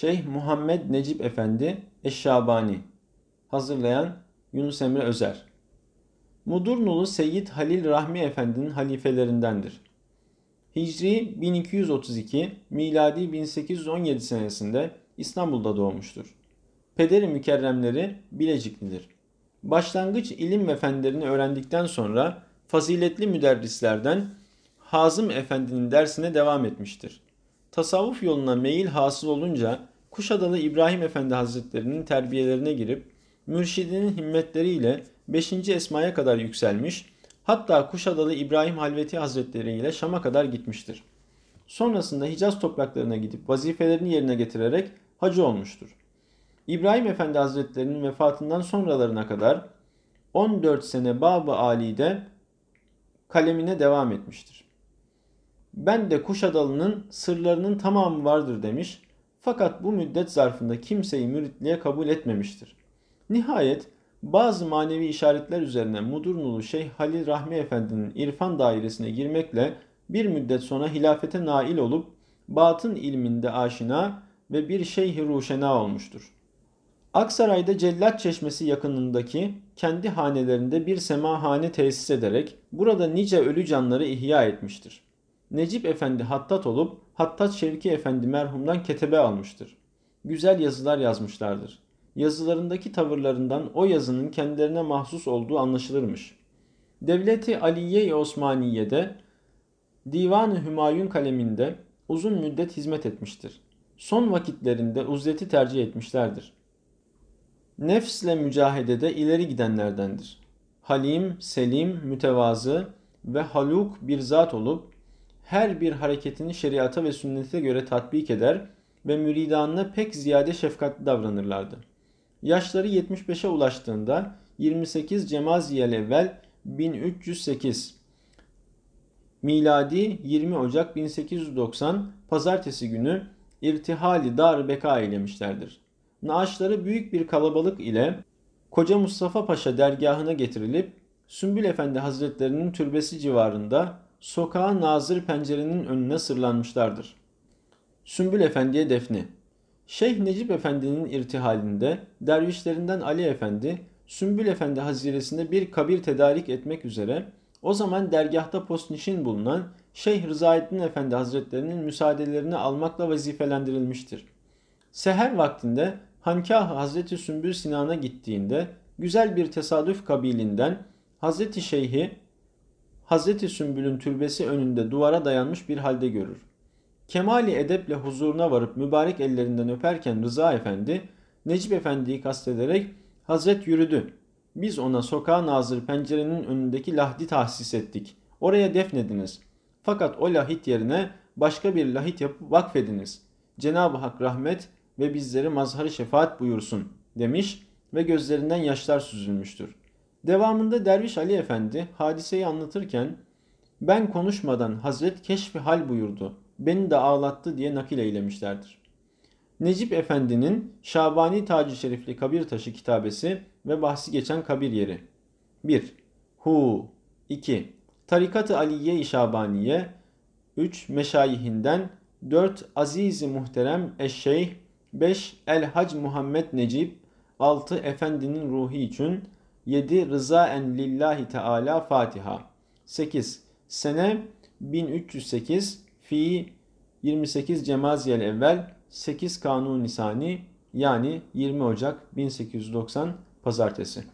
Şeyh Muhammed Necip Efendi Eşşabani Hazırlayan Yunus Emre Özer Mudurnulu Seyyid Halil Rahmi Efendi'nin halifelerindendir. Hicri 1232, miladi 1817 senesinde İstanbul'da doğmuştur. Pederi mükerremleri Bileciklidir. Başlangıç ilim ve fenlerini öğrendikten sonra faziletli müderrislerden Hazım Efendi'nin dersine devam etmiştir. Tasavvuf yoluna meyil hasıl olunca Kuşadalı İbrahim Efendi Hazretleri'nin terbiyelerine girip mürşidinin himmetleriyle 5. esmaya kadar yükselmiş, hatta Kuşadalı İbrahim Halveti Hazretleri ile Şam'a kadar gitmiştir. Sonrasında Hicaz topraklarına gidip vazifelerini yerine getirerek hacı olmuştur. İbrahim Efendi Hazretleri'nin vefatından sonralarına kadar 14 sene Bab-ı Ali'de kalemine devam etmiştir. Ben de Kuşadalı'nın sırlarının tamamı vardır demiş fakat bu müddet zarfında kimseyi müritliğe kabul etmemiştir. Nihayet bazı manevi işaretler üzerine Mudurnulu Şeyh Halil Rahmi Efendi'nin irfan dairesine girmekle bir müddet sonra hilafete nail olup batın ilminde aşina ve bir şeyh ruşena olmuştur. Aksaray'da Cellat Çeşmesi yakınındaki kendi hanelerinde bir semahane tesis ederek burada nice ölü canları ihya etmiştir. Necip Efendi hattat olup Hattat Şevki Efendi merhumdan ketebe almıştır. Güzel yazılar yazmışlardır. Yazılarındaki tavırlarından o yazının kendilerine mahsus olduğu anlaşılırmış. Devleti Aliye-i Osmaniye'de Divan-ı Hümayun kaleminde uzun müddet hizmet etmiştir. Son vakitlerinde uzleti tercih etmişlerdir. Nefsle mücahedede ileri gidenlerdendir. Halim, selim, mütevazı ve haluk bir zat olup her bir hareketini şeriata ve sünnete göre tatbik eder ve müridanına pek ziyade şefkatli davranırlardı. Yaşları 75'e ulaştığında 28 Cemaziyel evvel 1308 miladi 20 Ocak 1890 pazartesi günü irtihali dar beka eylemişlerdir. Naaşları büyük bir kalabalık ile Koca Mustafa Paşa dergahına getirilip Sümbül Efendi Hazretlerinin türbesi civarında sokağa nazır pencerenin önüne sırlanmışlardır. Sümbül Efendi'ye defni. Şeyh Necip Efendi'nin irtihalinde dervişlerinden Ali Efendi, Sümbül Efendi haziresinde bir kabir tedarik etmek üzere o zaman dergahta postnişin bulunan Şeyh Rızaettin Efendi Hazretlerinin müsaadelerini almakla vazifelendirilmiştir. Seher vaktinde Hankah Hazreti Sümbül Sinan'a gittiğinde güzel bir tesadüf kabilinden Hazreti Şeyh'i Hazreti Sümbül'ün türbesi önünde duvara dayanmış bir halde görür. Kemali edeple huzuruna varıp mübarek ellerinden öperken Rıza Efendi, Necip Efendi'yi kastederek Hazret yürüdü. Biz ona sokağa nazır pencerenin önündeki lahdi tahsis ettik. Oraya defnediniz. Fakat o lahit yerine başka bir lahit yapıp vakfediniz. Cenab-ı Hak rahmet ve bizleri mazharı şefaat buyursun demiş ve gözlerinden yaşlar süzülmüştür. Devamında Derviş Ali Efendi hadiseyi anlatırken ben konuşmadan Hazret keşfi hal buyurdu. Beni de ağlattı diye nakil eylemişlerdir. Necip Efendi'nin Şabani Tacı Şerifli Kabir Taşı kitabesi ve bahsi geçen kabir yeri. 1. Hu 2. Tarikat-ı Aliye-i Şabaniye 3. Meşayihinden 4. Aziz-i Muhterem Eşşeyh 5. El Hac Muhammed Necip 6. Efendinin ruhi için 7. Rızaen lillahi teala Fatiha. 8. Sene 1308 fi 28 Cemaziyel evvel 8 Kanun Nisani yani 20 Ocak 1890 Pazartesi.